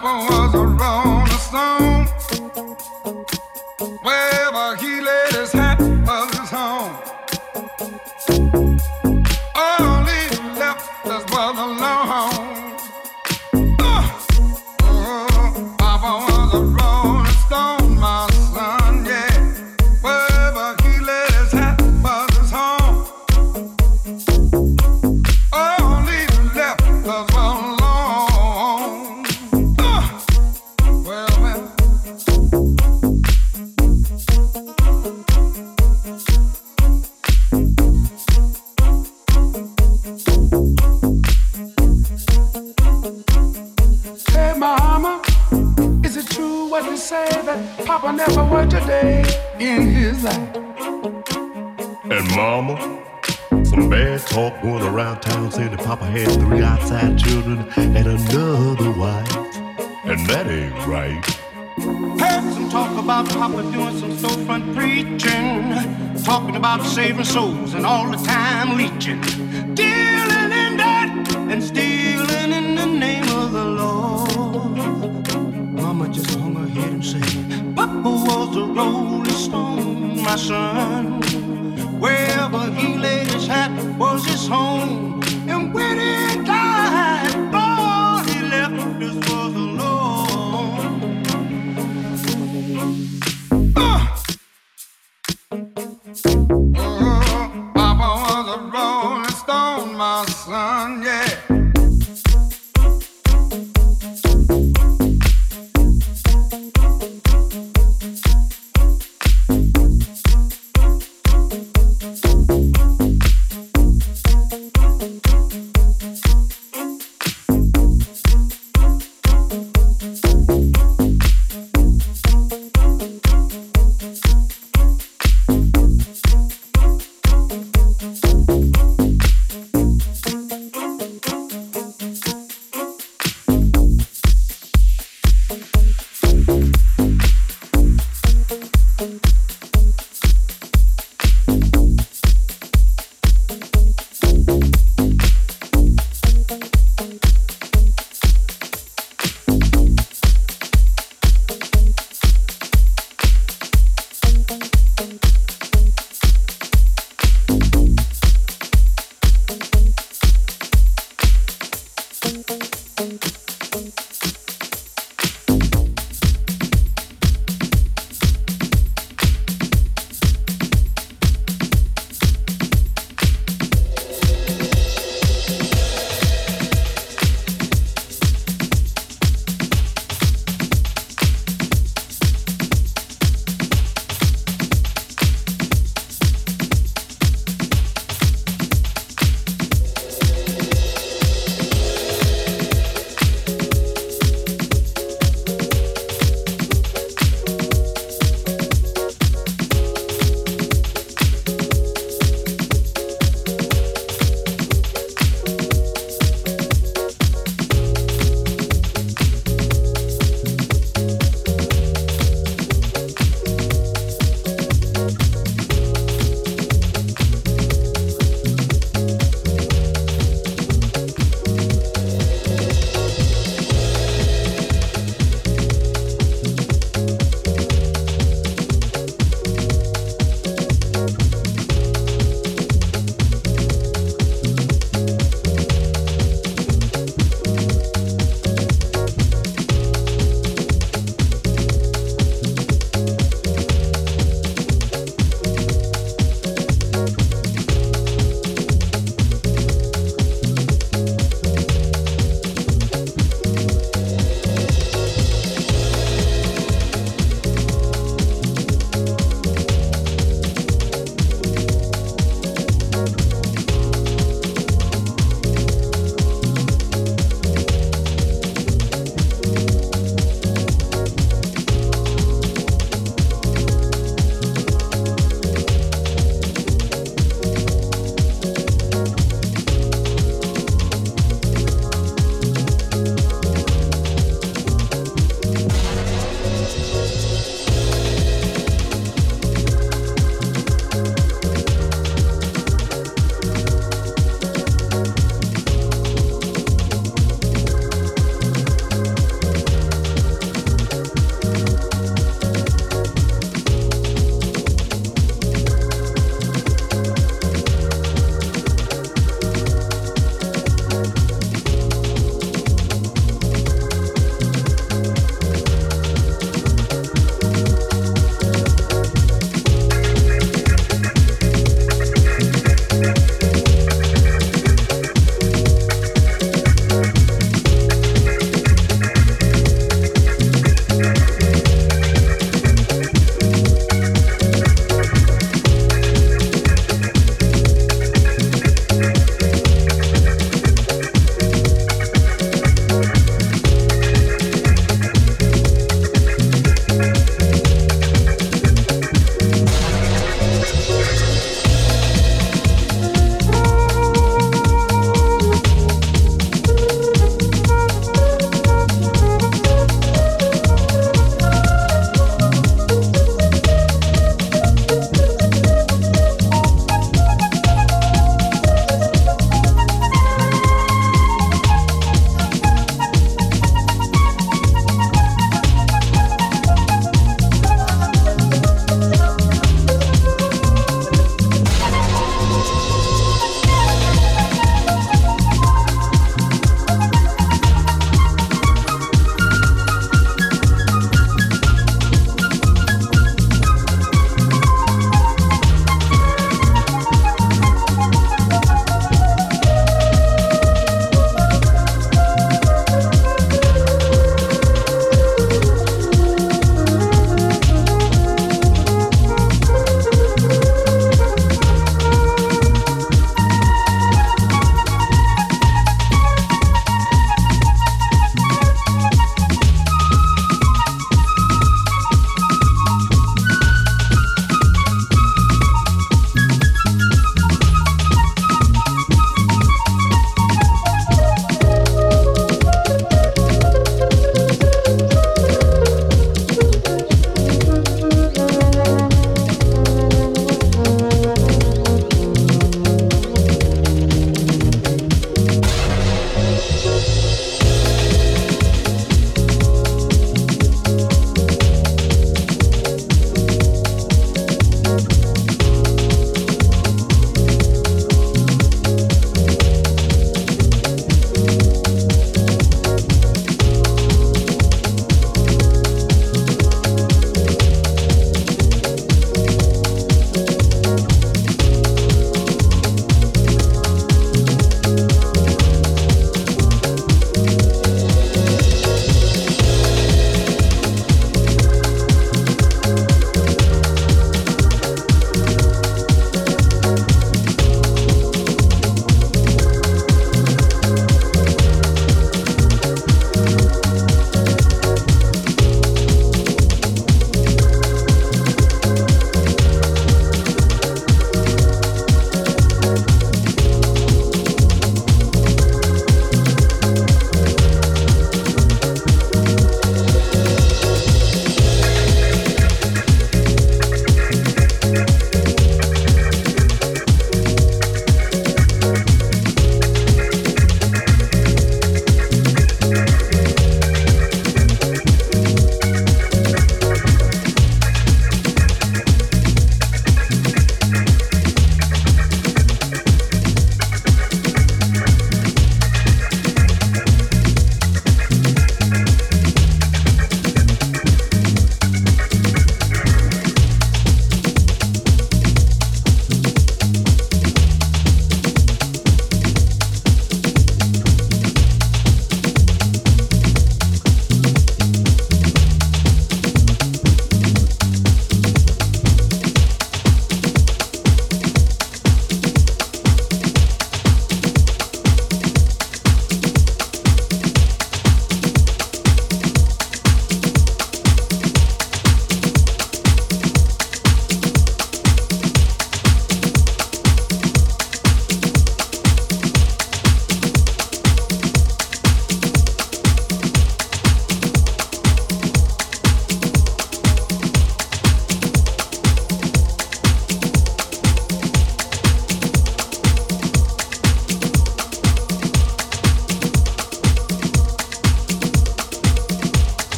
papa was a rolling stone. Wherever he laid his head.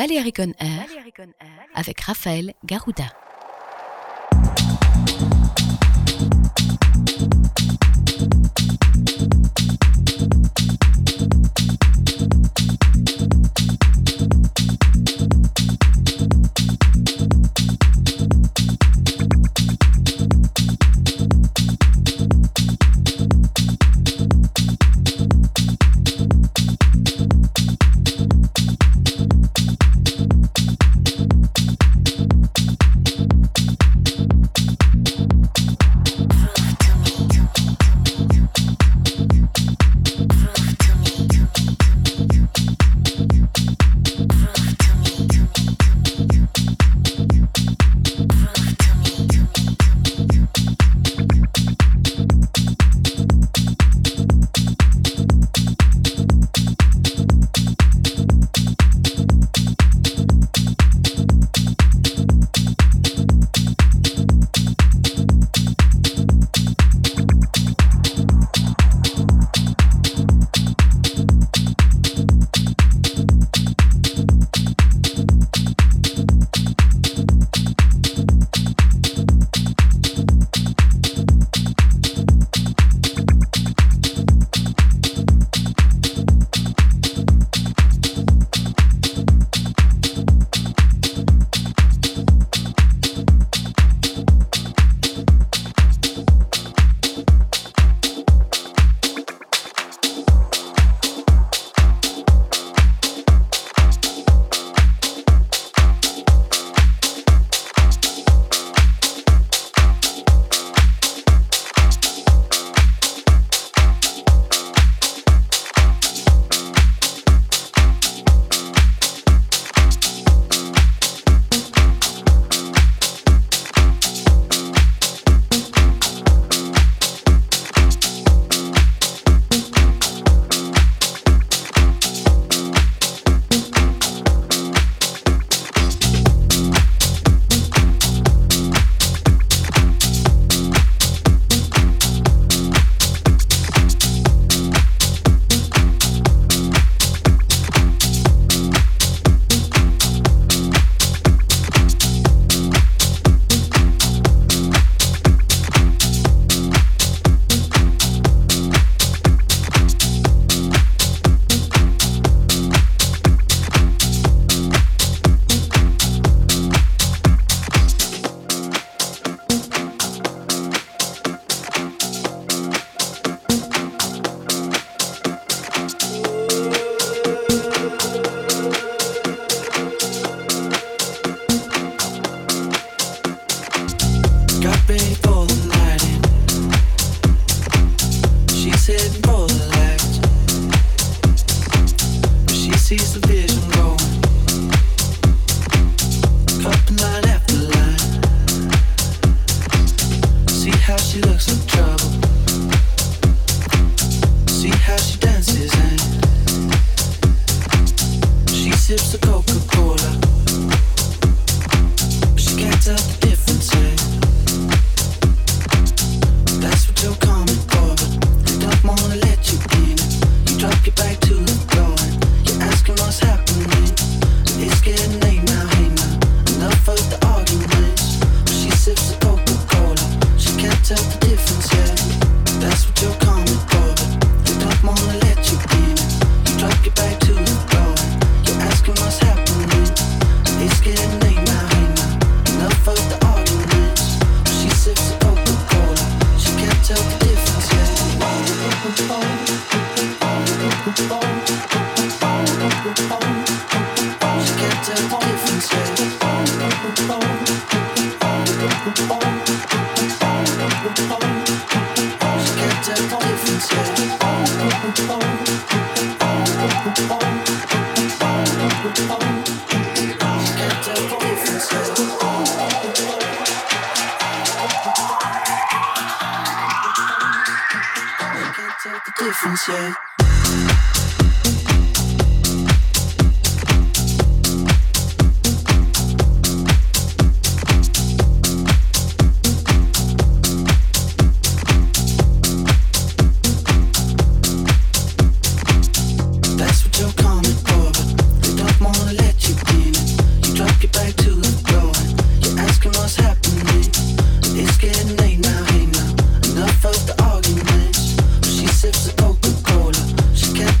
Valérie Conner avec Raphaël Garouda.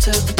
to